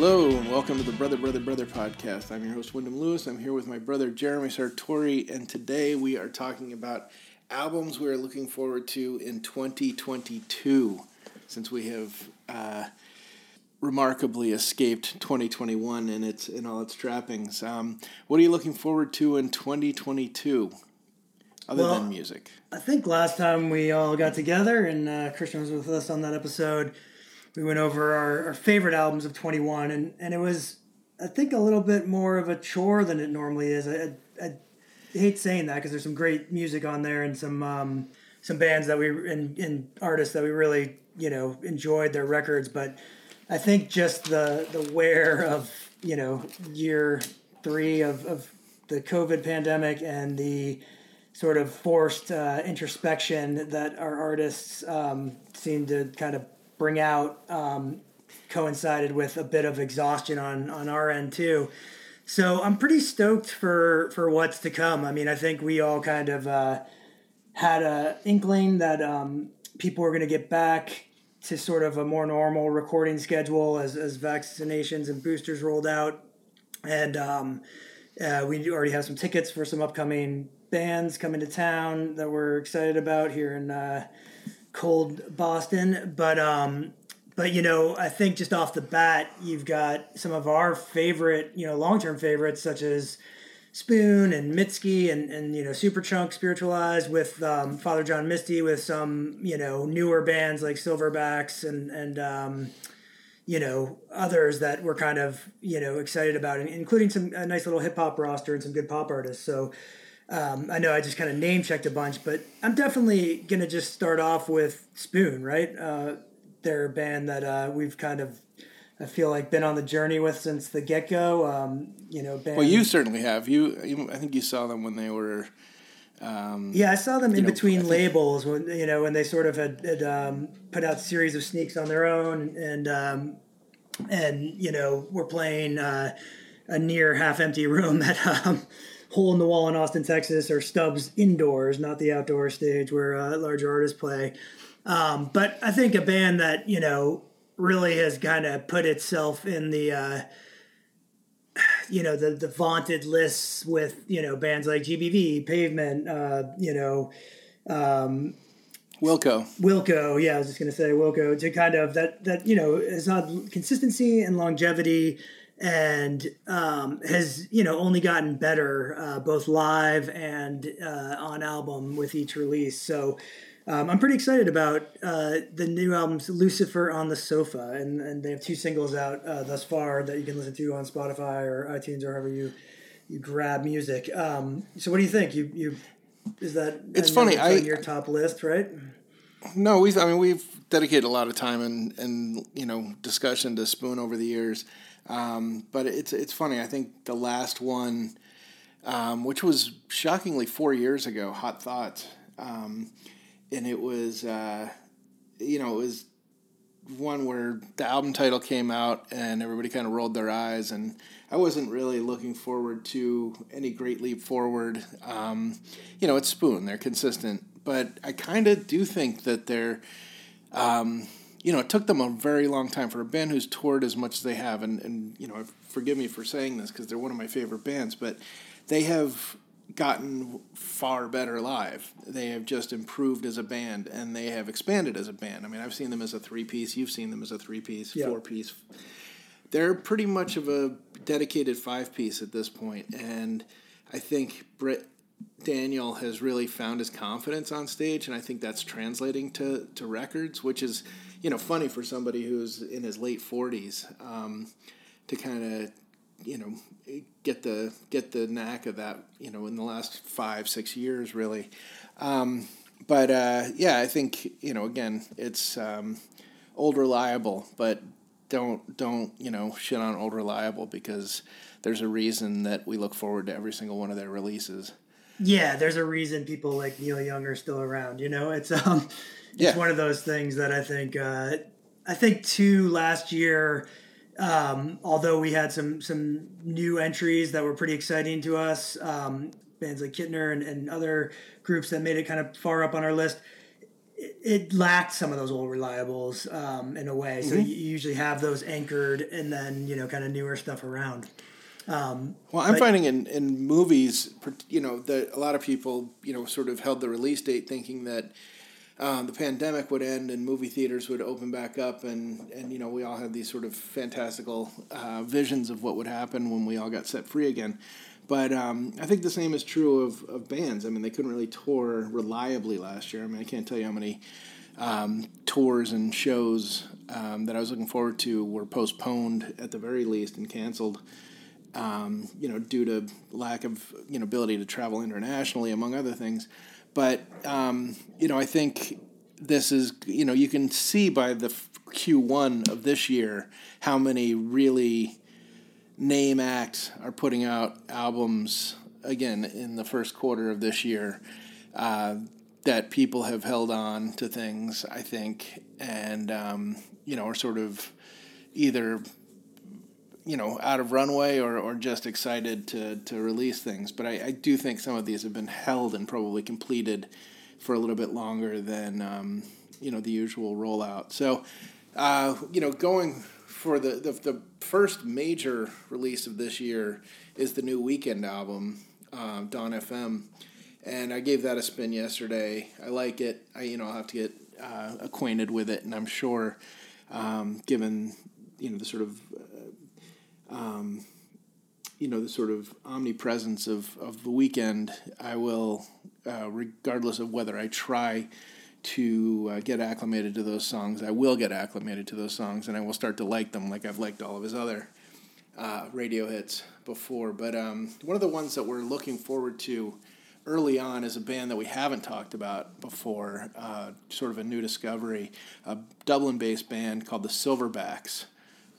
Hello and welcome to the Brother Brother Brother podcast. I'm your host Wyndham Lewis. I'm here with my brother Jeremy Sartori, and today we are talking about albums we are looking forward to in 2022, since we have uh, remarkably escaped 2021 and its in all its trappings. Um, what are you looking forward to in 2022, other Well, than music? I think last time we all got together and uh, Christian was with us on that episode, we went over our, our favorite albums of 21, and, and it was, I think, a little bit more of a chore than it normally is. I, I, I hate saying that because there's some great music on there and some um, some bands that we and, and artists that we really you know enjoyed their records, but I think just the the wear of you know year three of, of the COVID pandemic and the sort of forced uh, introspection that our artists um, seem to kind of bring out um, coincided with a bit of exhaustion on on our end too. So I'm pretty stoked for for what's to come. I mean, I think we all kind of uh, had a inkling that um, people were going to get back to sort of a more normal recording schedule as as vaccinations and boosters rolled out, and um, uh, we already have some tickets for some upcoming bands coming to town that we're excited about here in uh, cold Boston. But um, but you know, I think just off the bat, you've got some of our favorite, you know, long term favorites such as Spoon and Mitski and, and you know Superchunk spiritualized with um, Father John Misty with some you know newer bands like Silverbacks and and um, you know others that we're kind of you know excited about, including some a nice little hip hop roster and some good pop artists. So um, I know I just kind of name checked a bunch, but I'm definitely gonna just start off with Spoon, right? Uh, they're a band that uh, we've kind of I feel like been on the journey with since the get go. Um, you know, band, Well, you certainly have. You, you, I think you saw them when they were. Um, Yeah, I saw them in know, between labels when you know when they sort of had, had um, put out series of sneaks on their own, and um, and you know we're playing uh, a near half empty room at um, Hole in the Wall in Austin, Texas, or Stubbs indoors, not the outdoor stage where uh, larger artists play. Um, but I think a band that you know really has kind of put itself in the uh, you know the the vaunted lists with you know bands like GBV, Pavement, uh, you know um, Wilco. Wilco. Yeah, I was just gonna say Wilco to kind of that that you know has had consistency and longevity and um, has you know only gotten better uh, both live and uh, on album with each release. So. Um, I'm pretty excited about uh, the new albums Lucifer on the Sofa, and, and they have two singles out uh, thus far that you can listen to on Spotify or iTunes or however you you grab music. Um, so, what do you think? You you is that It's funny, I- your top list, right? No, we've. I mean, we've dedicated a lot of time and and you know discussion to Spoon over the years. Um, but it's it's funny. I think the last one, um, which was shockingly four years ago, Hot Thoughts, um, and it was uh, you know it was one where the album title came out and everybody kind of rolled their eyes and I wasn't really looking forward to any great leap forward. Um, you know, it's Spoon; they're consistent, but I kind of do think that they're. Um, you know, it took them a very long time for a band who's toured as much as they have, and, and you know, forgive me for saying this because they're one of my favorite bands, but they have gotten far better live. They have just improved as a band, and they have expanded as a band. I mean, I've seen them as a three piece. You've seen them as a three piece, Yeah. four piece. They're pretty much of a dedicated five piece at this point. and I think Britt Daniel has really found his confidence on stage, and I think that's translating to, to records, which is, you know, funny for somebody who's in his late forties um, to kind of, you know, get the get the knack of that, you know, in the last five six years, really. Um, but uh, yeah, I think you know, again, it's um, old reliable, but don't don't you know shit on old reliable because there's a reason that we look forward to every single one of their releases. Yeah, there's a reason people like Neil Young are still around. You know, it's um, it's one of those things that I think uh, I think too last year. Um, although we had some some new entries that were pretty exciting to us, um, bands like Kittner and, and other groups that made it kind of far up on our list. it lacked some of those old reliables um, in a way. So mm-hmm. you usually have those anchored, and then you know, kind of newer stuff around. Um, well, I'm but, finding in, in movies, you know, that a lot of people, you know, sort of held the release date thinking that um, the pandemic would end and movie theaters would open back up, and, and you know, we all had these sort of fantastical uh, visions of what would happen when we all got set free again. But um, I think the same is true of, of bands. I mean, they couldn't really tour reliably last year. I mean, I can't tell you how many um, tours and shows um, that I was looking forward to were postponed at the very least and canceled um, you know, due to lack of you know ability to travel internationally, among other things. But um, you know, I think this is you know you can see by the Q1 of this year how many really name acts are putting out albums again in the first quarter of this year. Uh, that people have held on to things, I think, and um, you know, are sort of either you know out of runway or, or just excited to, to release things. But I, I do think some of these have been held and probably completed for a little bit longer than um, you know the usual rollout. So uh, you know going for the, the, the first major release of this year is the new Weeknd album, uh, Dawn FM, and I gave that a spin yesterday. I like it. I you know I'll have to get uh, acquainted with it, and I'm sure, um, given you know the sort of um, you know, the sort of omnipresence of, of the Weeknd I will, uh, regardless of whether I try to uh, get acclimated to those songs, I will get acclimated to those songs and I will start to like them like I've liked all of his other uh, radio hits before. But um, one of the ones that we're looking forward to early on is a band that we haven't talked about before, uh, sort of a new discovery, a Dublin based band called the Silverbacks.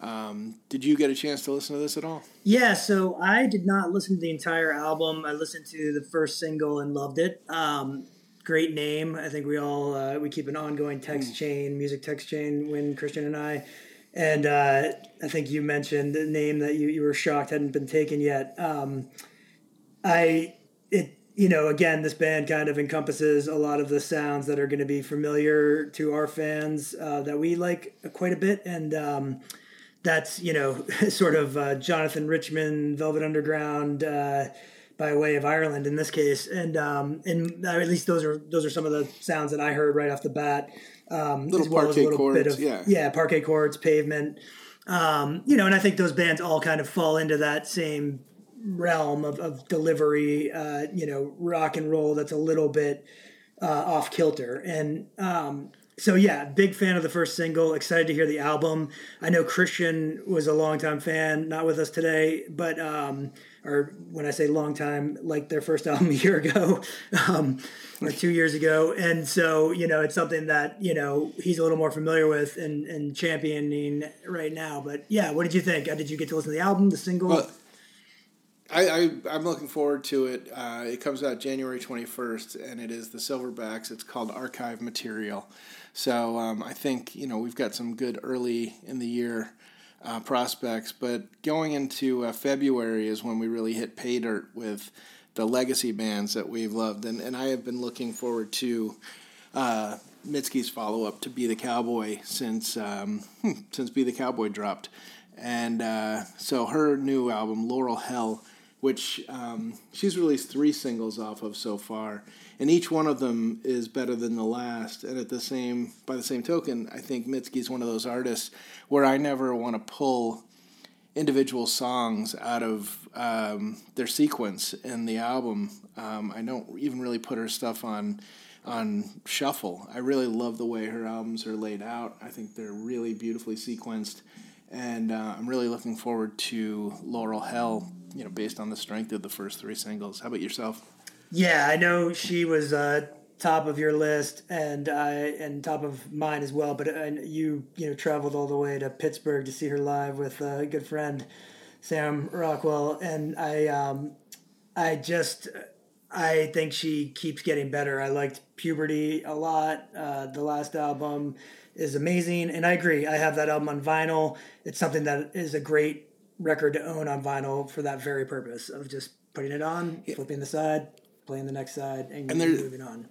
Um, did you get a chance to listen to this at all? Yeah, so I did not listen to the entire album. I listened to the first single and loved it. Um, great name. I think we all uh, we keep an ongoing text mm. chain, music text chain. When Christian and I, and uh, I think you mentioned the name that you, you were shocked hadn't been taken yet. Um, I it you know again this band kind of encompasses a lot of the sounds that are going to be familiar to our fans uh, that we like quite a bit and. Um, that's you know sort of uh, Jonathan Richman, Velvet Underground, uh, by way of Ireland in this case, and um, and at least those are those are some of the sounds that I heard right off the bat. Um, little as well parquet as a little chords, bit of yeah, yeah, Parquet Courts, pavement. Um, you know, and I think those bands all kind of fall into that same realm of, of delivery. Uh, you know, rock and roll that's a little bit uh, off kilter, and um, so yeah, big fan of the first single. Excited to hear the album. I know Christian was a longtime fan, not with us today, but um, or when I say long time, like their first album a year ago, um, or two years ago. And so you know, it's something that you know he's a little more familiar with and, and championing right now. But yeah, what did you think? Uh, did you get to listen to the album, the single? Well, I, I am looking forward to it. Uh, it comes out January 21st, and it is the Silverbacks. It's called Archive Material. So um, I think you know we've got some good early in the year uh, prospects, but going into uh, February is when we really hit pay dirt with the legacy bands that we've loved, and and I have been looking forward to. Uh, Mitski's follow up to Be the Cowboy since um, since Be the Cowboy dropped, and uh, so her new album Laurel Hell which um, she's released three singles off of so far, and each one of them is better than the last. And at the same, by the same token, I think Mitski's one of those artists where I never want to pull individual songs out of um, their sequence in the album. Um, I don't even really put her stuff on on shuffle. I really love the way her albums are laid out. I think they're really beautifully sequenced, and uh, I'm really looking forward to Laurel Hell you know, based on the strength of the first three singles. How about yourself? Yeah, I know she was uh, top of your list and I and top of mine as well. But uh, you you know traveled all the way to Pittsburgh to see her live with a good friend Sam Rockwell, and I um, I just I think she keeps getting better. I liked Puberty a lot. Uh, the last album is amazing, and I agree. I have that album on vinyl. It's something that is a great record to own on vinyl for that very purpose of just putting it on, flipping the side, playing the next side, and, and moving on.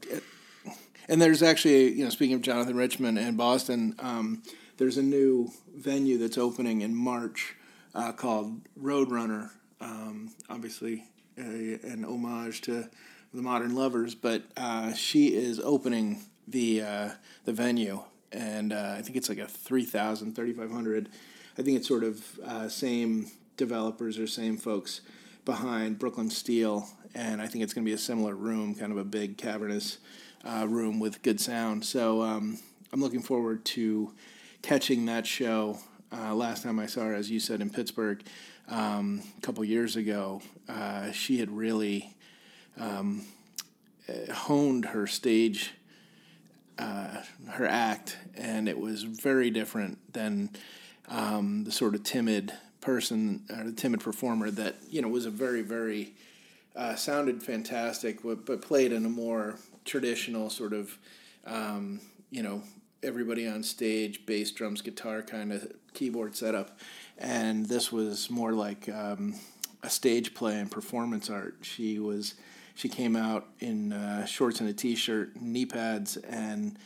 and there's actually you know speaking of Jonathan Richman and Boston, um, there's a new venue that's opening in March uh, called Roadrunner. Um, obviously, a, an homage to the Modern Lovers, but uh, she is opening the uh, the venue, and uh, I think it's like a 3,000, 3,500. I think it's sort of uh, same developers or same folks behind Brooklyn Steel, and I think it's going to be a similar room, kind of a big cavernous uh, room with good sound. So um, I'm looking forward to catching that show. Uh, last time I saw her, as you said, in Pittsburgh um, a couple years ago, uh, she had really um, honed her stage, uh, her act, and it was very different than um, the sort of timid person or the timid performer that you know was a very very uh, sounded fantastic, but, played in a more traditional sort of um, you know everybody on stage, bass, drums, guitar kind of keyboard setup, and this was more like um, a stage play and performance art. She was she came out in uh, shorts and a t-shirt, knee pads, and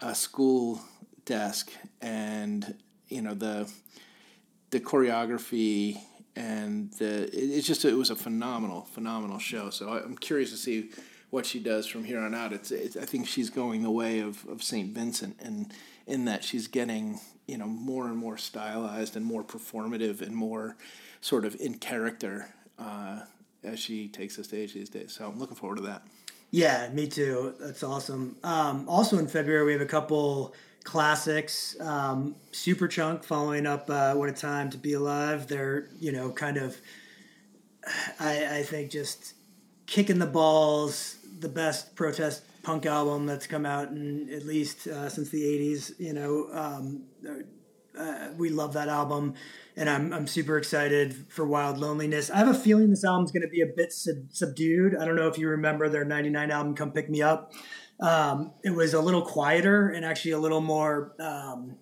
a school desk, and you know the the choreography and the it, it's just it was a phenomenal phenomenal show. So I'm curious to see what she does from here on out. It's, it's I think she's going the way of of Saint Vincent, and in that she's getting you know more and more stylized and more performative and more sort of in character uh, as she takes the stage these days. So I'm looking forward to that. Yeah, me too. That's awesome. Um, also in February we have a couple classics. Um, Superchunk following up uh, "What a Time to Be Alive." They're you know kind of I, I think just kicking the balls. The best protest punk album that's come out in at least uh, since the '80s. You know, um, uh, we love that album, and I'm I'm super excited for Wild Loneliness. I have a feeling this album's going to be a bit sub- subdued. I don't know if you remember their '99 album, "Come Pick Me Up." Um, it was a little quieter and actually a little more. Um,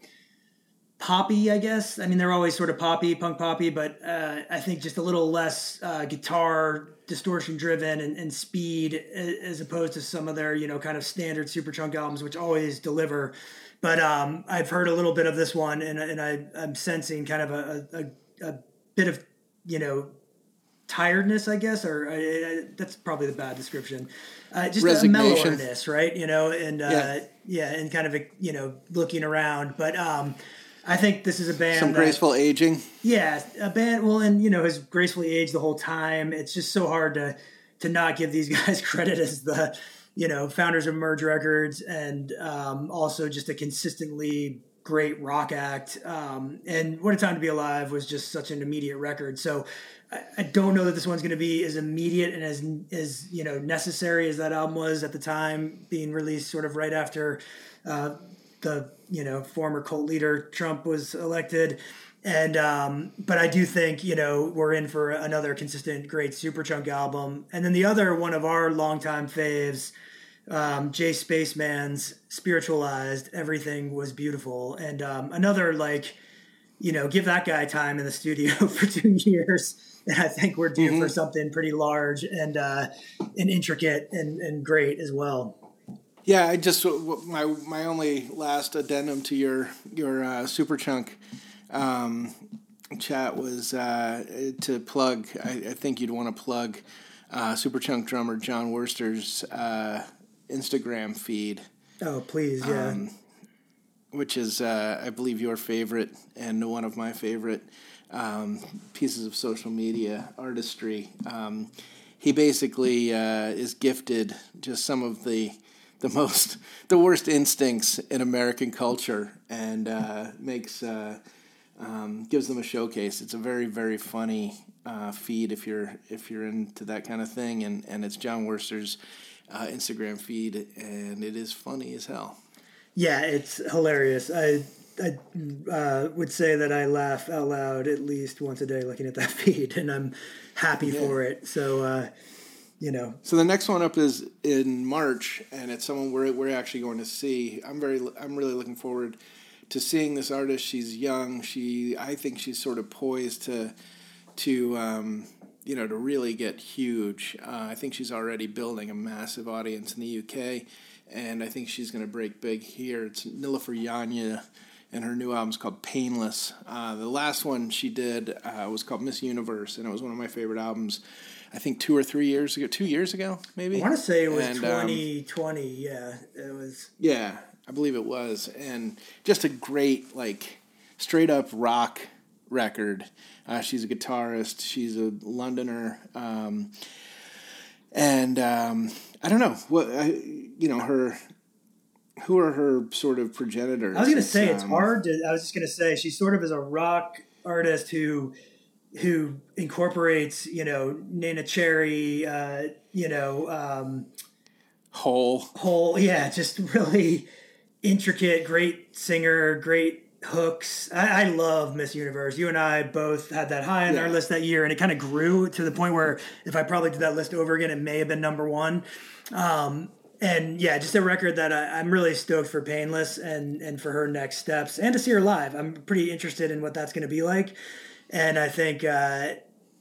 poppy, I guess. I mean, they're always sort of poppy, punk poppy, but uh, I think just a little less uh, guitar distortion driven and, and, speed as opposed to some of their, you know, kind of standard Superchunk albums, which always deliver. But um, I've heard a little bit of this one and, and I, am sensing kind of a, a, a, bit of, you know, tiredness, I guess, or uh, that's probably the bad description. Uh, just a mellowness, right? You know, and uh, yeah. yeah, and kind of a, you know looking around. But um, I think this is a band. Some graceful aging. Yeah, a band. Well, and you know, has gracefully aged the whole time. It's just so hard to to not give these guys credit as the you know founders of Merge Records and um, also just a consistently great rock act. Um, and What a Time to Be Alive was just such an immediate record. So I, don't know that this one's going to be as immediate and as as you know necessary as that album was at the time, being released sort of right after. Uh, the you know former cult leader Trump was elected, and um, but I do think you know we're in for another consistent great Superchunk album, and then the other one of our longtime faves. Um, J Spaceman's spiritualized everything was beautiful and um, another like you know give that guy time in the studio for two years and I think we're due mm-hmm. for something pretty large and uh, and intricate and, and great as well. Yeah, I just my my only last addendum to your your uh, Superchunk um, chat was uh, to plug. I, I, think you'd want to plug uh, Superchunk drummer Jon Wurster's uh, Instagram feed. Oh, please, yeah. Um, which is, uh, I believe, your favorite and one of my favorite um, pieces of social media artistry. Um, he basically uh, is gifted just some of the the most the worst instincts in American culture and uh, makes uh, um, gives them a showcase. It's a very very funny uh, feed if you're if you're into that kind of thing, and and it's Jon Wurster's uh, Instagram feed, and it is funny as hell. Yeah, it's hilarious. I I uh, would say that I laugh out loud at least once a day looking at that feed, and I'm happy yeah. for it. So uh, you know. So the next one up is in March, and it's someone we're we're actually going to see. I'm very I'm really looking forward to seeing this artist. She's young. She I think she's sort of poised to to um, you know, to really get huge. Uh, I think she's already building a massive audience in the UK, and I think she's going to break big here. It's Nilüfer Yanya, and her new album's called Painless. Uh, the last one she did uh, was called Miss Universe, and it was one of my favorite albums. I think two or three years ago, two years ago, maybe. I want to say it was and, 2020. Um, yeah, it was. Yeah, I believe it was, and just a great like straight up rock record. Uh, she's a guitarist. She's a Londoner, um, and um, I don't know what you know her. Who are her sort of progenitors? I was going to say it's um, hard to. I was just going to say she sort of is a rock artist who who incorporates you know Neneh Cherry, uh, you know. Um, Hole. Hole, yeah, just really intricate, great singer, great hooks. I, I, love Miss Universe. You and I both had that high on yeah. our list that year, and it kind of grew to the point where if I probably did that list over again, it may have been number one. Um, and yeah, just a record that I, am really stoked for Painless and and for her next steps, and to see her live. I'm pretty interested in what that's going to be like, and I think. Uh,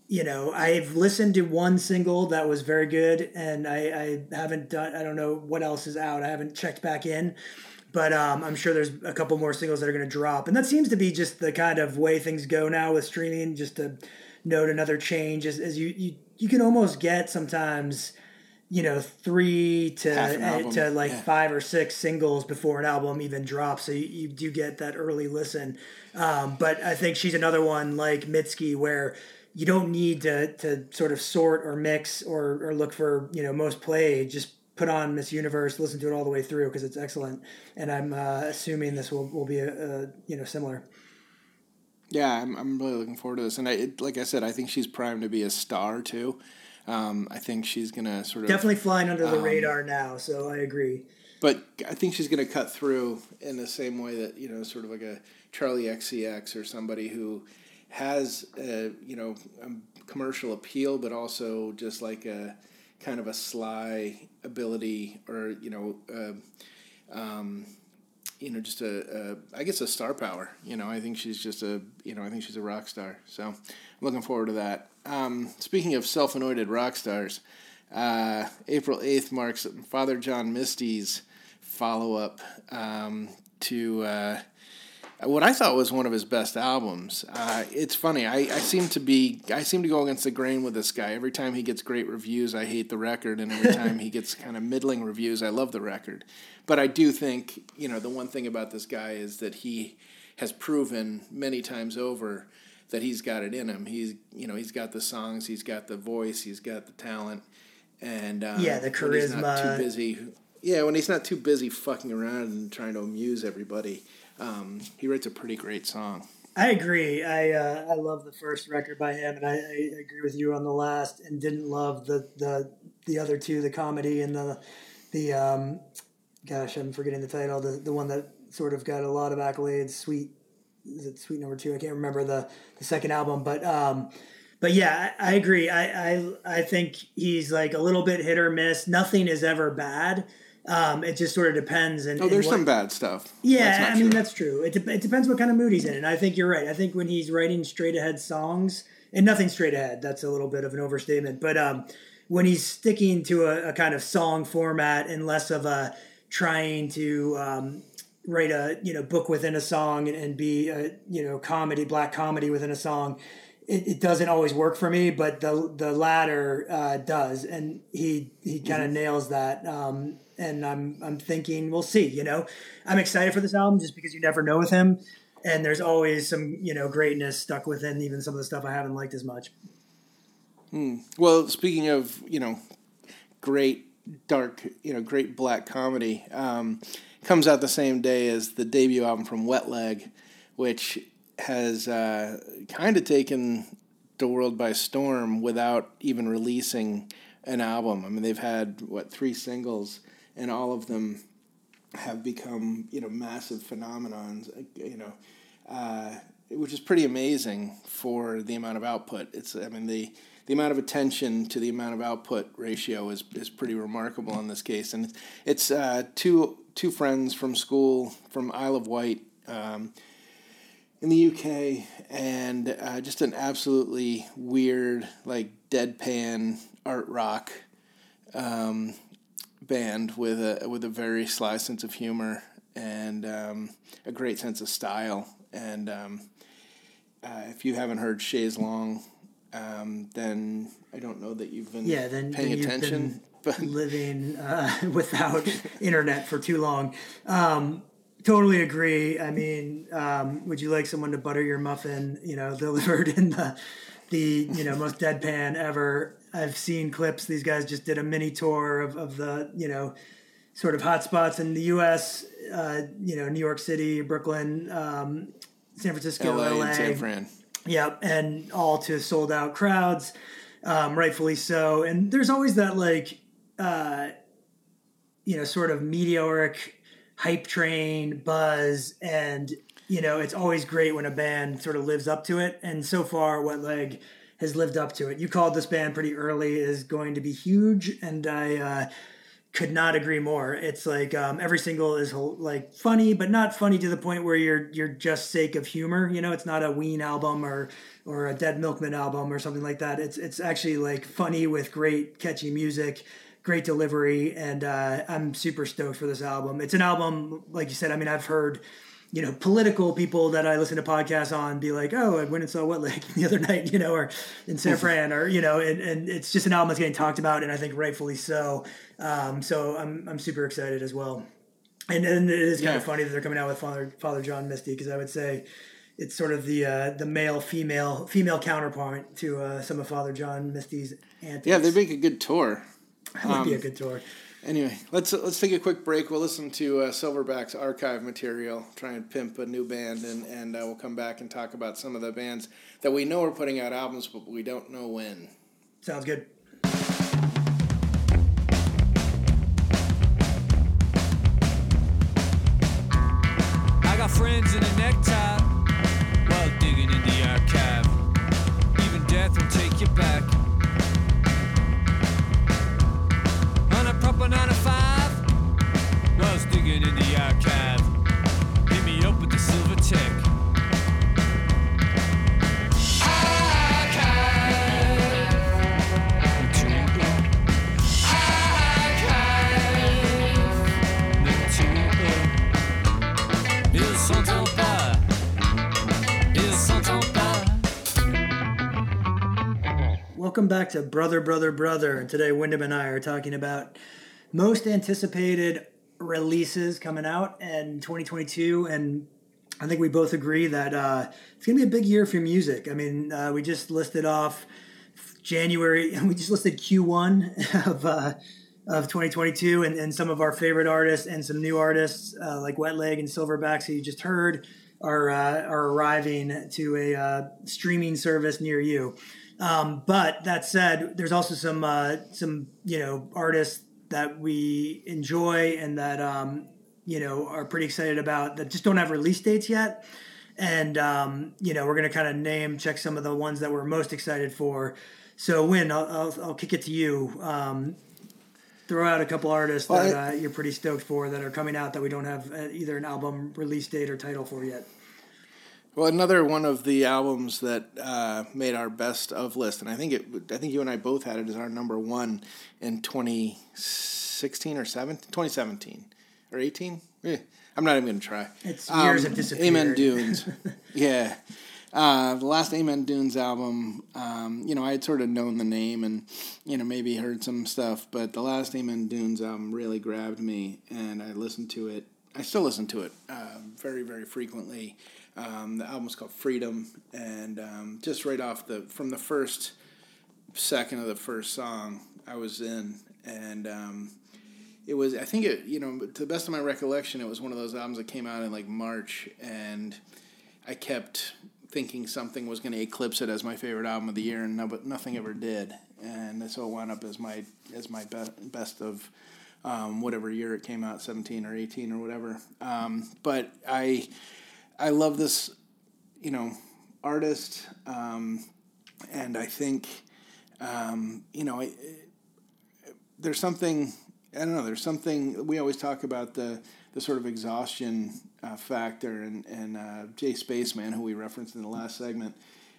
you know, I've listened to one single that was very good, and I, I haven't done. I don't know what else is out. I haven't checked back in, but um, I'm sure there's a couple more singles that are going to drop, and that seems to be just the kind of way things go now with streaming. Just to note another change is you, you you can almost get sometimes you know three to uh, to like yeah. five or six singles before an album even drops so you, you do get that early listen um, but i think she's another one like mitski where you don't need to to sort of sort or mix or or look for you know most play just put on Miss Universe, listen to it all the way through because it's excellent. And I'm uh, assuming this will, will be a, a, you know similar. Yeah, I'm, I'm really looking forward to this, and I it, like I said, I think she's primed to be a star too. Um, I think she's gonna sort of definitely flying under the um, radar now. So I agree. But I think she's gonna cut through in the same way that you know, sort of like a Charli XCX or somebody who has a, you know a commercial appeal, but also just like a kind of a sly ability or you know uh, um, you know just a, a I guess a star power you know I think she's just a you know I think she's a rock star so I'm looking forward to that um, speaking of self-anointed rock stars uh, April 8th marks Father John Misty's follow-up um, to uh, what I thought was one of his best albums. Uh, it's funny. I, I seem to be I seem to go against the grain with this guy. Every time he gets great reviews, I hate the record, and every time he gets kind of middling reviews, I love the record. But I do think you know the one thing about this guy is that he has proven many times over that he's got it in him. He's you know he's got the songs, he's got the voice, he's got the talent, and uh, yeah, the charisma. too busy. Yeah, when he's not too busy fucking around and trying to amuse everybody um, he writes a pretty great song. I agree. I uh, I love the first record by him, and I, I, agree with you on the last. And didn't love the the the other two, the comedy and the the um, gosh, I'm forgetting the title. The the one that sort of got a lot of accolades. Sweet, is it Sweet Number Two? I can't remember the the second album, but um, but yeah, I, I agree. I, I I think he's like a little bit hit or miss. Nothing is ever bad. Um, it just sort of depends. And oh, there's what, some bad stuff. Yeah, I mean that's true. It, de- it depends what kind of mood he's in, and I think you're right. I think when he's writing straight ahead songs, and nothing straight ahead, that's a little bit of an overstatement. But um, when he's sticking to a, a, kind of song format and less of a trying to um, write a you know book within a song and, and be a you know comedy, black comedy within a song, it, it, doesn't always work for me, but the the latter uh, does, and he he kind of mm-hmm. nails that. Um, and I'm I'm thinking we'll see. You know, I'm excited for this album just because you never know with him, and there's always some you know greatness stuck within even some of the stuff I haven't liked as much. Hmm. Well, speaking of you know, great dark you know great black comedy, um, comes out the same day as the debut album from Wet Leg, which has uh, kind of taken the world by storm without even releasing an album. I mean, they've had what three singles, and all of them have become you know massive phenomenons. You know, uh, which is pretty amazing for the amount of output. It's I mean the the amount of attention to the amount of output ratio is is pretty remarkable in this case, and it's uh, two two friends from school from Isle of Wight. Um, in the UK, and uh, just an absolutely weird, like deadpan art rock um, band with a with a very sly sense of humor and um, a great sense of style. And um, uh, if you haven't heard Chaise Longue, um, then I don't know that you've been yeah, then, paying then attention. been But living uh, without internet for too long. Um, totally agree. I mean, um, would you like someone to butter your muffin? You know, delivered in the the you know most deadpan ever. I've seen clips. These guys just did a mini tour of, of the you know sort of hotspots in the U.S. Uh, you know, New York City, Brooklyn, um, San Francisco, LA, LA, and San Fran. Yep, and all to sold out crowds, um, rightfully so. And there's always that like, uh, you know, sort of meteoric hype train buzz, and you know, it's always great when a band sort of lives up to it. And so far, Wet Leg has lived up to it. You called this band pretty early is going to be huge, and I. Uh, could not agree more. It's like um, every single is like funny, but not funny to the point where you're you're just sake of humor. You know, it's not a Ween album or or a Dead Milkman album or something like that. It's it's actually like funny with great catchy music, great delivery, and uh, I'm super stoked for this album. It's an album, like you said. I mean, I've heard you know, political people that I listen to podcasts on be like, oh, I went and saw Wet Leg the other night, you know, or in San Fran, or you know, and, and it's just an album that's getting talked about, and I think rightfully so. Um, so I'm I'm super excited as well, and and it is kind Yeah. of funny that they're coming out with Father Father John Misty because I would say it's sort of the uh, the male female female counterpoint to uh, some of Father John Misty's antics. Yeah, they make a good tour. That would be a good tour. Anyway, let's let's take a quick break. We'll listen to uh, Silverback's archive material, try and pimp a new band, and and uh, we'll come back and talk about some of the bands that we know are putting out albums, but we don't know when. Sounds good. I got friends in a necktie Welcome back to Brother, Brother, Brother. And today, Wyndham and I are talking about most anticipated releases coming out in 2022. And I think we both agree that uh, it's going to be a big year for music. I mean, uh, we just listed off January, and we just listed Q1 of. Uh, of 2022 and, and some of our favorite artists and some new artists uh, like Wet Leg and Silverbacks who you just heard are uh, are arriving to a uh, streaming service near you. Um, but that said, there's also some uh, some you know artists that we enjoy and that um, you know are pretty excited about that just don't have release dates yet. And um, you know we're gonna kind of name check some of the ones that we're most excited for. So Win, I'll, I'll, I'll kick it to you. Um, throw out a couple artists Well, that I- uh, you're pretty stoked for that are coming out that we don't have uh, either an album release date or title for yet. Well, another one of the albums that uh, made our best of list, and I think it, I think you and I both had it as our number one in 2016 or 17, 2017 or 18. Eh, I'm not even going to try. It's years have disappeared. Amen Dunes. yeah. Uh, the last Amen Dunes album, um, you know, I had sort of known the name and, you know, maybe heard some stuff, but the last Amen Dunes album really grabbed me and I listened to it. I still listen to it uh, very, very frequently. Um, the album's called Freedom, and um, just right off the from the first second of the first song, I was in, and um, it was I think it you know to the best of my recollection, it was one of those albums that came out in like March, and I kept thinking something was going to eclipse it as my favorite album of the year, and no, but nothing ever did, and so it wound up as my as my be- best of um, whatever year it came out, seventeen or eighteen or whatever. Um, but I I love this, you know, artist, um, and I think, um, you know, there's something I don't know. There's something we always talk about the the sort of exhaustion uh, factor, and and uh, J Spaceman, who we referenced in the last segment,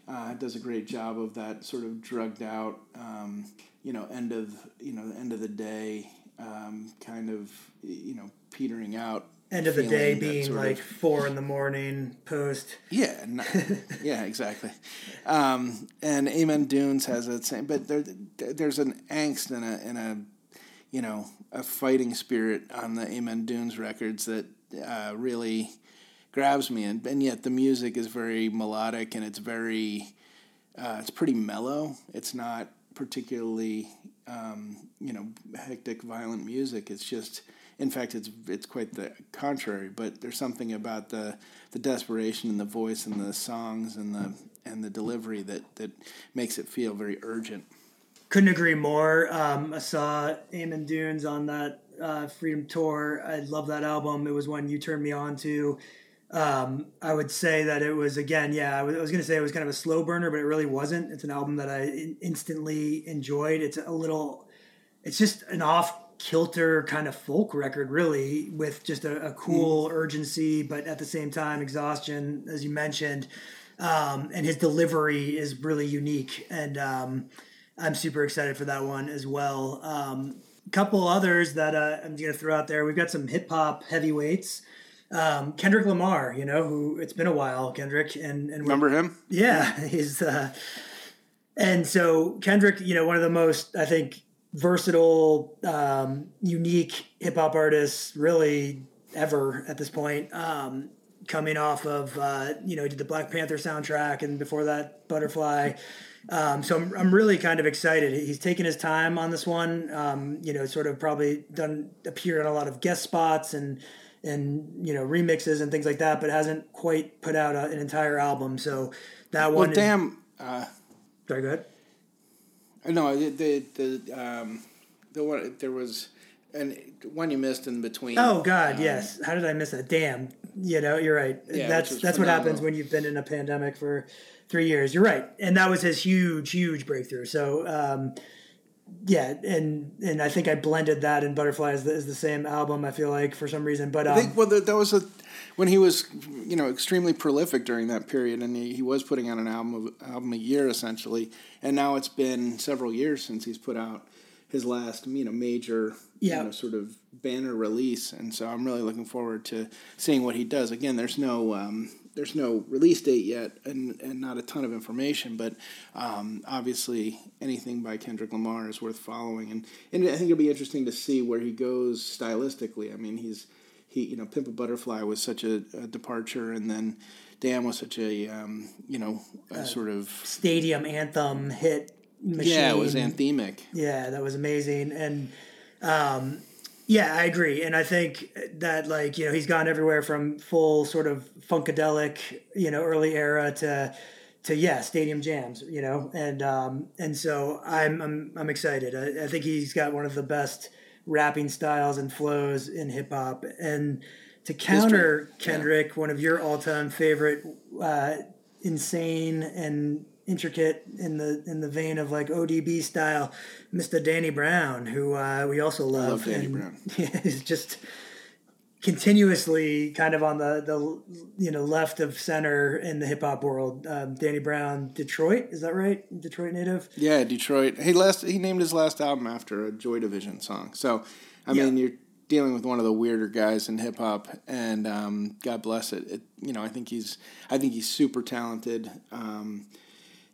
uh, does a great job of that sort of drugged out, um, you know, end of you know end of the day, um, kind of you know petering out. End of the day being like of- four in the morning post. yeah, yeah, exactly. Um, and Amen Dunes has that same, but there, there's an angst and a and a, you know, a fighting spirit on the Amen Dunes records that uh, really grabs me, and and yet the music is very melodic and it's very, uh, it's pretty mellow. It's not particularly, um, you know, hectic, violent music. It's just. In fact, it's it's quite the contrary. But there's something about the the desperation in the voice and the songs and the and the delivery that that makes it feel very urgent. Couldn't agree more. Um, I saw Amen Dunes on that uh, Freedom Tour. I love that album. It was one you turned me on to. Um, I would say that it was again, yeah. I was, was going to say it was kind of a slow burner, but it really wasn't. It's an album that I in- instantly enjoyed. It's a little, it's just an off kilter kind of folk record, really, with just a, a cool urgency, but at the same time exhaustion, as you mentioned. Um, and his delivery is really unique, and um, I'm super excited for that one as well. Um, couple others that uh, I'm going to throw out there. We've got some hip hop heavyweights. Um, Kendrick Lamar, you know, who it's been a while, Kendrick, and and Remember him? yeah, he's uh, and so Kendrick, you know, one of the most I think versatile, um, unique hip hop artists really ever at this point. Um, coming off of uh, you know did the Black Panther soundtrack and before that Butterfly. Um, so I'm, I'm really kind of excited. He's taken his time on this one. Um, you know, sort of probably done appear in a lot of guest spots and and you know remixes and things like that, but hasn't quite put out a, an entire album. So that one. Well, is- damn. Uh, Very good. No, the the the, um, the one there was, and one you missed in between. Oh God, um, yes. How did I miss that? Damn. You know, you're right. Yeah, that's that's what happens when you've been in a pandemic for three years. You're right, and that was his huge, huge breakthrough. So, um, yeah, and and I think I blended that and Butterfly is the, as the same album. I feel like for some reason, but um, I think well, that that was a when he was you know extremely prolific during that period, and he, he was putting out an album of, album a year essentially, and now it's been several years since he's put out his last you know major Yeah. you know sort of banner release, and so I'm really looking forward to seeing what he does. Again, there's no. Um, there's no release date yet, and, and not a ton of information, but um, obviously anything by Kendrick Lamar is worth following, and, and I think it'll be interesting to see where he goes stylistically. I mean, he's he you know Pimp a Butterfly was such a, a departure, and then Damn was such a um, you know a sort of stadium anthem hit machine. yeah, it was anthemic. Yeah, that was amazing. And um, yeah, I agree. And I think that like, you know, he's gone everywhere from full sort of funkadelic, you know, early era to to yeah, stadium jams, you know. And um and so I'm I'm I'm excited. I, I think he's got one of the best rapping styles and flows in hip hop. And to counter yeah. Kendrick, one of your all-time favorite uh insane and intricate in the in the vein of like ODB style, Mr. Danny Brown, who uh, we also love. love Danny and, Brown. Yeah, he's just continuously kind of on the the you know left of center in the hip hop world. Um, Danny Brown, Detroit, is that right? Detroit native. Yeah, Detroit. He last he named his last album after a Joy Division song. So, I Yeah. mean, you're dealing with one of the weirder guys in hip hop, and um, God bless it. it. You know, I think he's I think he's super talented. Um,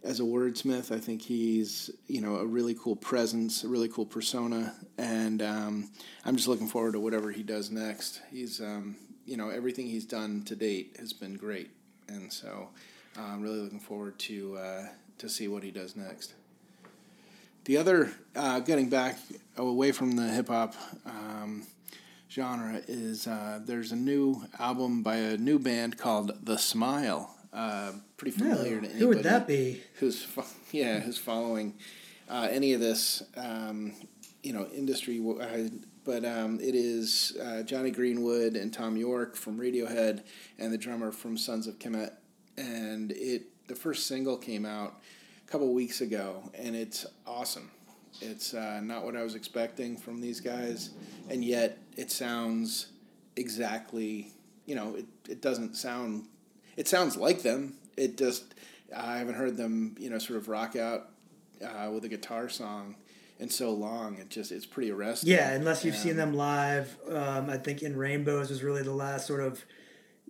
as a wordsmith, I think he's you know a really cool presence, a really cool persona, and um, I'm just looking forward to whatever he does next. He's um, you know everything he's done to date has been great, and so uh, I'm really looking forward to uh, to see what he does next. The other, uh, getting back away from the hip hop um, genre, is uh, there's a new album by a new band called The Smile. Uh, pretty familiar to anybody Who would that be? who's fo- yeah who's following uh, any of this um, you know industry uh, but um, it is uh, Jonny Greenwood and Thom Yorke from Radiohead and the drummer from Sons of Kemet and it the first single came out a couple weeks ago and it's awesome It's uh, not what I was expecting from these guys, and yet it sounds exactly. You know, it, it doesn't sound. It sounds like them. It just. I haven't heard them. You know, sort of rock out uh, with a guitar song in so long. It just it's pretty arresting. Yeah, unless you've seen them live. Um, I think In Rainbows was really the last sort of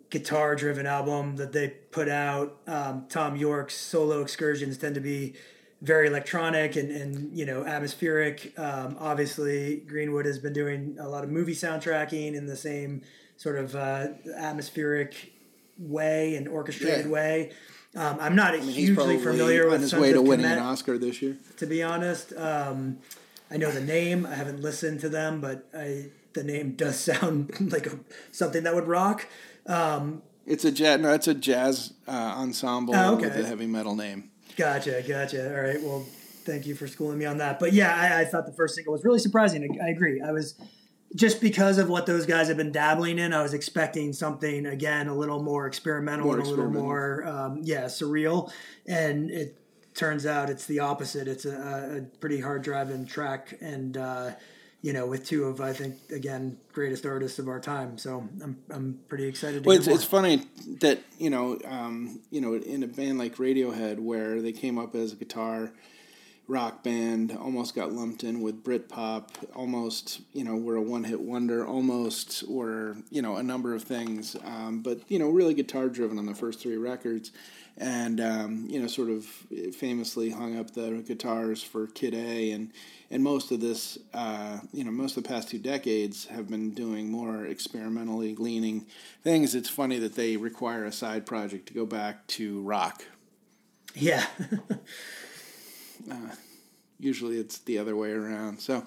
guitar driven album that they put out. Um, Thom Yorke's solo excursions tend to be very electronic and, and you know atmospheric. Um, obviously, Greenwood has been doing a lot of movie soundtracking in the same sort of uh, atmospheric way and orchestrated Yeah. way. Um, I'm not I mean, hugely familiar on with his Sons way to winning an Oscar this year. to be honest. Um, I know the name. I haven't listened to them, but I the name does sound like a, something that would rock. Um, It's a jazz. No, it's a jazz uh, ensemble Oh, okay. with a heavy metal name. gotcha, gotcha. All right. Well, thank you for schooling me on that. But yeah, I, I thought the first single was really surprising. I, I agree. I was just because of what those guys have been dabbling in. I was expecting something again a little more experimental More and a little more, um, yeah, surreal. And it turns out it's the opposite. It's a, a pretty hard driving track and. Uh, you know, with two of I think again greatest artists of our time, so I'm I'm pretty excited. To Well, it's, it's funny that you know, um, you know, in a band like Radiohead, where they came up as a guitar rock band, almost got lumped in with Britpop, almost you know were a one hit wonder, almost were you know a number of things, um, but you know really guitar driven on the first three records, and um, you know sort of famously hung up the guitars for Kid A and. And most of this, uh, you know, most of the past two decades have been doing more experimentally leaning things. It's funny that they require a side project to go back to rock. yeah, Usually it's the other way around. So,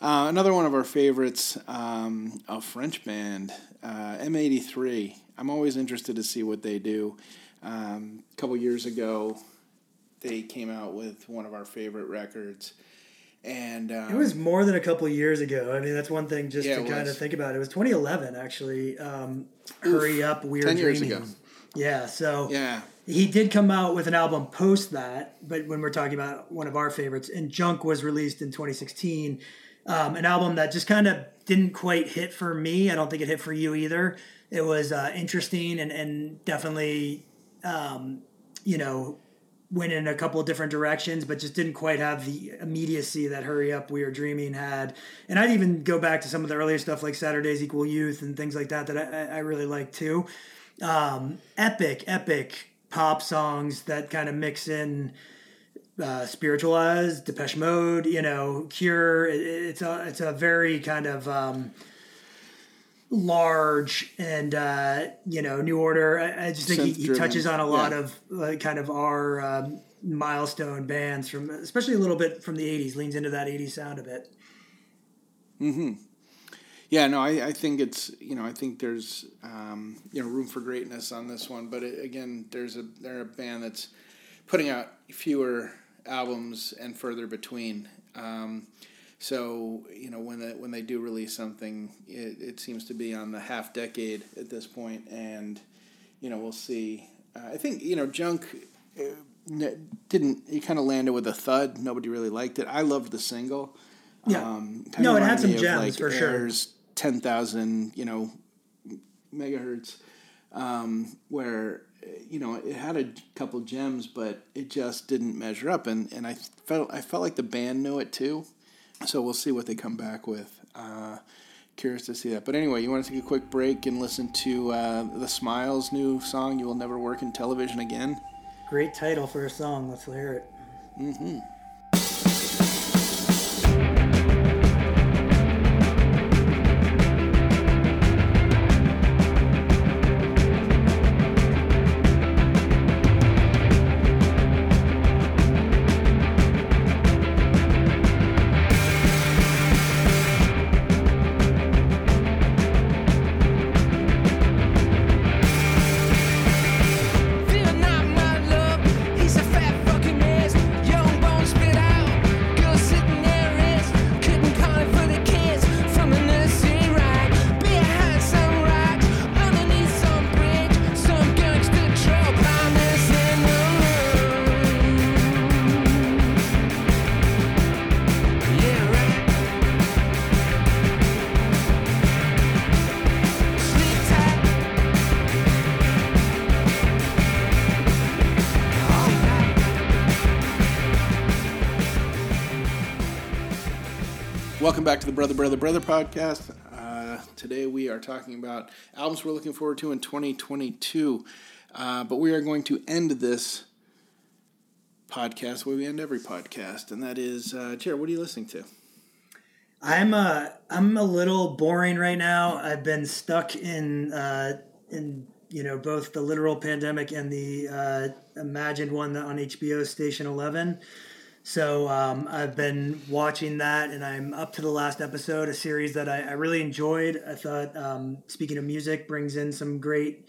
uh, another one of our favorites, um, a French band, uh, M83. I'm always interested to see what they do. Um, a couple years ago, they came out with one of our favorite records. And um, it was more than a couple years ago. I mean, that's one thing just Yeah, to kind of think about. It was 2011 actually. Um, Hurry up, we're 10 years dreaming. ago. Yeah, so yeah, he did come out with an album post that, but when we're talking about one of our favorites, and Junk was released in 2016, um, an album that just kind of didn't quite hit for me. I don't think it hit for you either. It was uh, interesting and, and definitely, um, you know, went in a couple of different directions, but just didn't quite have the immediacy that Hurry Up, We Are Dreaming had. And I'd even go back to some of the earlier stuff like Saturdays Equal Youth and things like that that I, I really like too um, epic, epic pop songs that kind of mix in uh, spiritualized Depeche Mode, you know, Cure. It, it's a it's a very kind of um, large and uh, you know New Order. I, I just think he, he touches on a lot yeah. of like, kind of our um, milestone bands from, especially a little bit from the '80s. Leans into that '80s sound a bit. Yeah, no, I, I think it's you know I think there's um, you know room for greatness on this one, but it, again, there's a they're a band that's putting out fewer albums and further between. Um, so you know when they, when they do release something, it, it seems to be on the half decade at this point, and you know we'll see. Uh, I think you know Junk uh, didn't. He kind of landed with a thud. Nobody really liked it. I loved the single. Yeah. Um, No, it had some gems, like, for sure. Ten thousand, you know, megahertz, um, where you know it had a couple gems, but it just didn't measure up, and, and I felt I felt like the band knew it too. So we'll see what they come back with. Uh, curious to see that. But anyway, you want to take a quick break and listen to uh, the Smiles' new song, "You Will Never Work in Television Again." Great title for a song. Let's hear it. Fear back to the Brother, Brother, Brother podcast. Uh, today we are talking about albums we're looking forward to in 2022. Uh, but we are going to end this podcast where we end every podcast, and that is, uh, Jared, what are you listening to? I'm uh I'm a little boring right now. I've been stuck in uh in you know both the literal pandemic and the uh, imagined one on HBO Station Eleven. So um, I've been watching that, and I'm up to the last episode, a series that I, I really enjoyed. I thought, um, speaking of music, brings in some great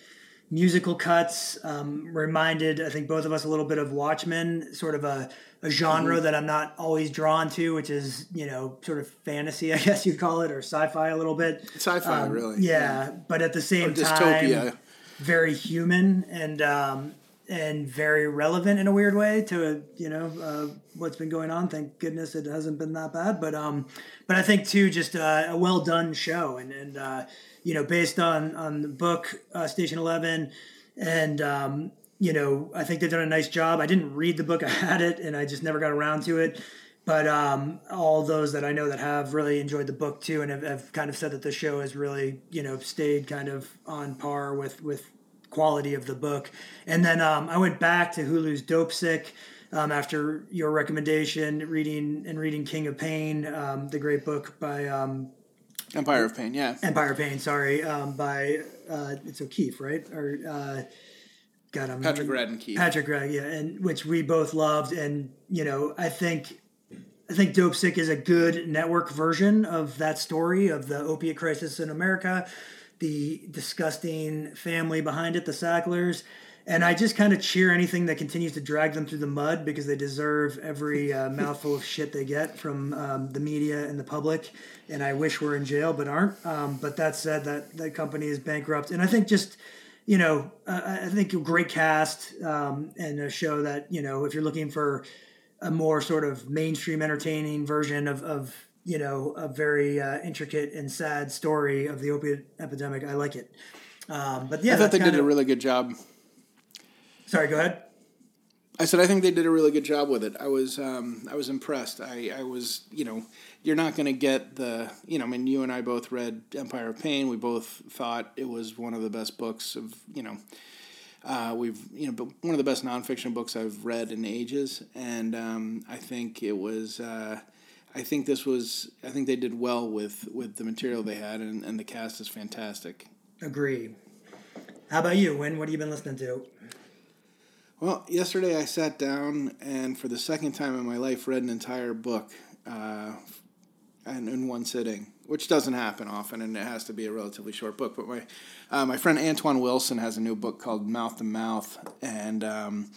musical cuts. Um, reminded, I think, both of us a little bit of Watchmen, sort of a, a genre mm-hmm. that I'm not always drawn to, which is you know sort of fantasy, I guess you'd call it, or sci-fi a little bit. Sci-fi, um, really. Yeah, yeah, but at the same time, very human and um, and very relevant in a weird way to you know uh, what's been going on. Thank goodness it hasn't been that bad. But um, but I think too just uh, a well done show and and uh, you know based on on the book uh, Station Eleven and um, you know I think they've done a nice job. I didn't read the book. I had it and I just never got around to it. But um, all those that I know that have really enjoyed the book too, and have, have kind of said that the show has really, you know, stayed kind of on par with with quality of the book. And then um, I went back to Hulu's Dopesick um, after your recommendation, reading and reading King of Pain, um, the great book by um, Empire of Pain. Yeah, Empire of Pain. Sorry, um, by uh, it's O'Keefe, right? Or uh, got him Patrick Radden Keefe. Patrick Radden, yeah, and which we both loved, and you know, I think. I think Dopesick is a good network version of that story of the opiate crisis in America the disgusting family behind it, the Sacklers. And I just kind of cheer anything that continues to drag them through the mud because they deserve every uh, mouthful of shit they get from um, the media and the public. And I wish we're in jail, but aren't. Um, but that said, that that company is bankrupt. And I think just, you know, uh, I think a great cast um, and a show that you know, if you're looking for a more sort of mainstream entertaining version of, of you know a very uh, intricate and sad story of the opiate epidemic. I like it. Um, but yeah, I thought they did of, a really good job. Sorry, go ahead. I said I think they did a really good job with it. I was um, I was impressed. I, I was you know you're not going to get the you know I mean you and I both read Empire of Pain. We both thought it was one of the best books of you know uh, we've you know one of the best nonfiction books I've read in ages, and um, I think it was. Uh, I think this was I think they did well with with the material they had and, and the cast is fantastic. Agree. How about you, Win? What have you been listening to? Well, yesterday I sat down and for the second time in my life read an entire book uh, and in one sitting, which doesn't happen often, and it has to be a relatively short book. But my uh, my friend Antoine Wilson has a new book called Mouth to Mouth, and um,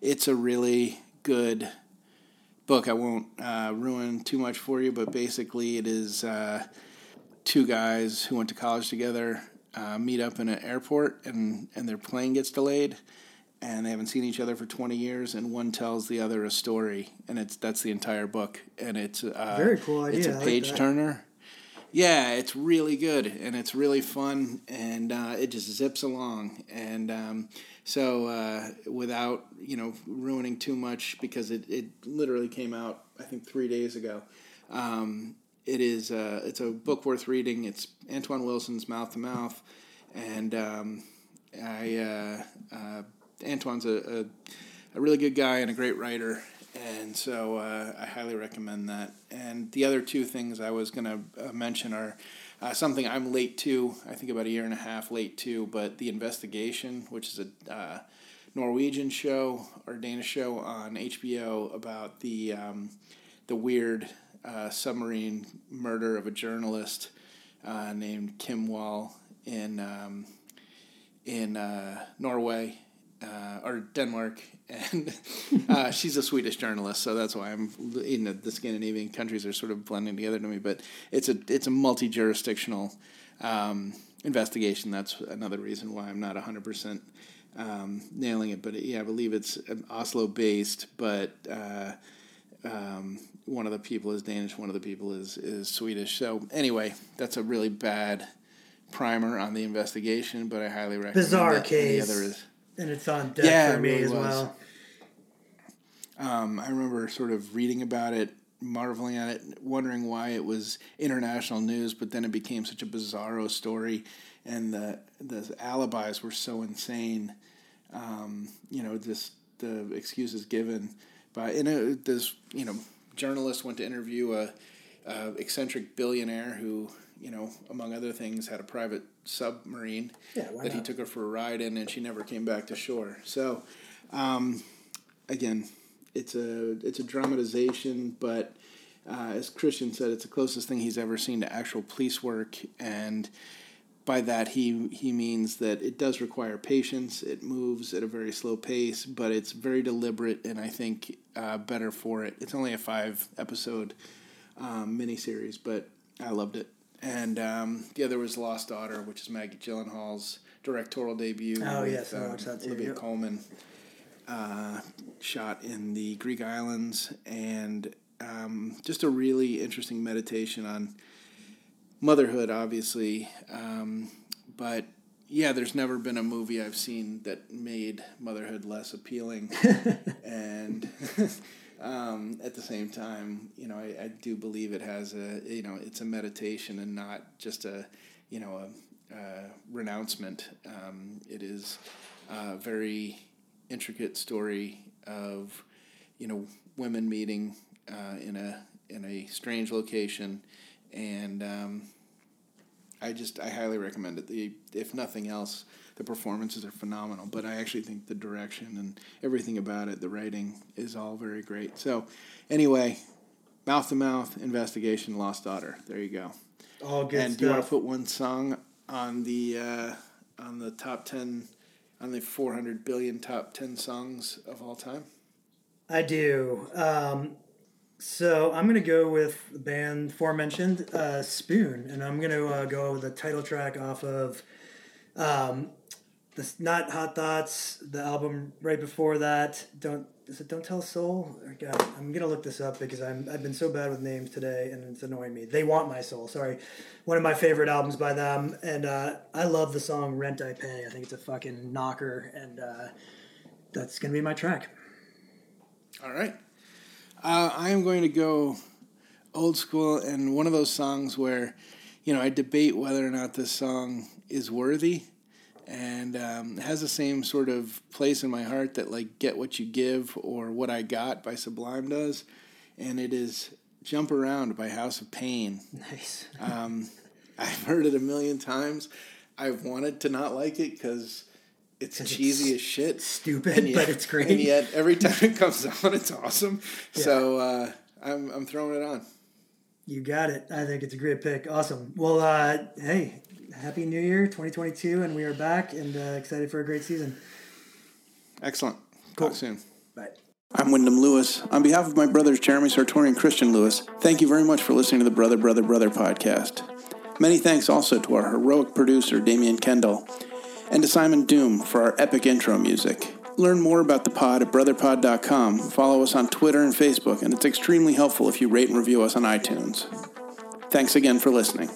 it's a really good book. I won't uh, ruin too much for you, but basically, it is uh, two guys who went to college together uh, meet up in an airport, and and their plane gets delayed, and they haven't seen each other for twenty years, and one tells the other a story, and it's that's the entire book, and it's uh, very cool idea. It's a page like turner. Yeah, it's really good and it's really fun and uh, it just zips along and. Um, so uh, without you know ruining too much because it, it literally came out I think three days ago. Um, it is uh, it's a book worth reading. It's Antoine Wilson's Mouth to Mouth, and um, I uh, uh Antoine's a, a, a really good guy and a great writer, and so uh, I highly recommend that. And the other two things I was going to uh, mention are uh, something I'm late to, I think about a year and a half late to, but The Investigation, which is a uh, Norwegian show or Danish show on HBO about the um, the weird uh, submarine murder of a journalist uh, named Kim Wall in um, in uh, Norway uh, or Denmark, and uh, she's a Swedish journalist, so that's why I'm in the, the, Scandinavian countries are sort of blending together to me. But it's a it's a multi jurisdictional um, investigation. That's another reason why I'm not hundred um, percent nailing it. But yeah, I believe it's Oslo based, but. Uh, um, one of the people is Danish, one of the people is is Swedish. So anyway, that's a really bad primer on the investigation, but I highly recommend. Bizarre case. The other is and it's on deck yeah, for me really as was. well. Um, I remember sort of reading about it marveling at it, wondering why it was international news, but then it became such a bizarro story, and the the alibis were so insane. Um, you know, just the excuses given by and it, this you know journalist went to interview a, a eccentric billionaire who you know among other things had a private submarine Yeah, that he took her for a ride in, and she never came back to shore. So. Um, again, it's a it's a dramatization, but uh, as Christian said, it's the closest thing he's ever seen to actual police work, and by that he he means that it does require patience. It moves at a very slow pace, but it's very deliberate, and I think uh, better for it. It's only a five episode um, miniseries, but I loved it. And um, the other was Lost Daughter, which is Maggie Gyllenhaal's directorial debut. Oh, with, yes, I um, watched that too, Olivia yep. Colman uh, shot in the Greek islands, and um, just a really interesting meditation on motherhood, obviously. Um, but yeah, there's never been a movie I've seen that made motherhood less appealing, and um, at the same time, you know, I, I do believe it has a you know it's a meditation and not just a you know a, a renouncement. Um, it is a very intricate story of you know women meeting uh, in a in a strange location, and um, I just I highly recommend it. The if nothing else, the performances are phenomenal. But I actually think the direction and everything about it, the writing is all very great. So anyway, mouth to mouth investigation, Lost Daughter. There you go. All good and do you want to put one song on the uh, on the top ten on the four hundred billion top ten songs of all time? I do. Um, so I'm gonna go with the band aforementioned uh, Spoon, and I'm gonna uh, go with the title track off of um, not Hot Thoughts, the album right before that. Don't is it Don't Tell Soul? Or God, I'm gonna look this up because I'm I've been so bad with names today, and it's annoying me. They Want My Soul. Sorry, one of my favorite albums by them, and uh, I love the song Rent I Pay. I think it's a fucking knocker, and uh, that's gonna be my track. All right. Uh, I am going to go old school and one of those songs where, you know, I debate whether or not this song is worthy and um, has the same sort of place in my heart that, like, Get What You Give or What I Got by Sublime does. And it is Jump Around by House of Pain. Nice. Um, I've heard it a million times. I've wanted to not like it because it's cheesy as shit. stupid, but it's great. And yet, every time it comes on, it's awesome. So uh, I'm, I'm throwing it on. You got it. I think it's a great pick. Awesome. Well, uh, hey, happy New Year, 2022, and we are back and uh, excited for a great season. Excellent. Talk soon. Bye. I'm Wyndham Lewis. On behalf of my brothers Jeremy Sartori and Christian Lewis, thank you very much for listening to the Brother, Brother, Brother podcast. Many thanks also to our heroic producer, Damian Kendall, and to Simon Doom for our epic intro music. Learn more about the pod at brotherpod.com. Follow us on Twitter and Facebook, and it's extremely helpful if you rate and review us on iTunes. Thanks again for listening.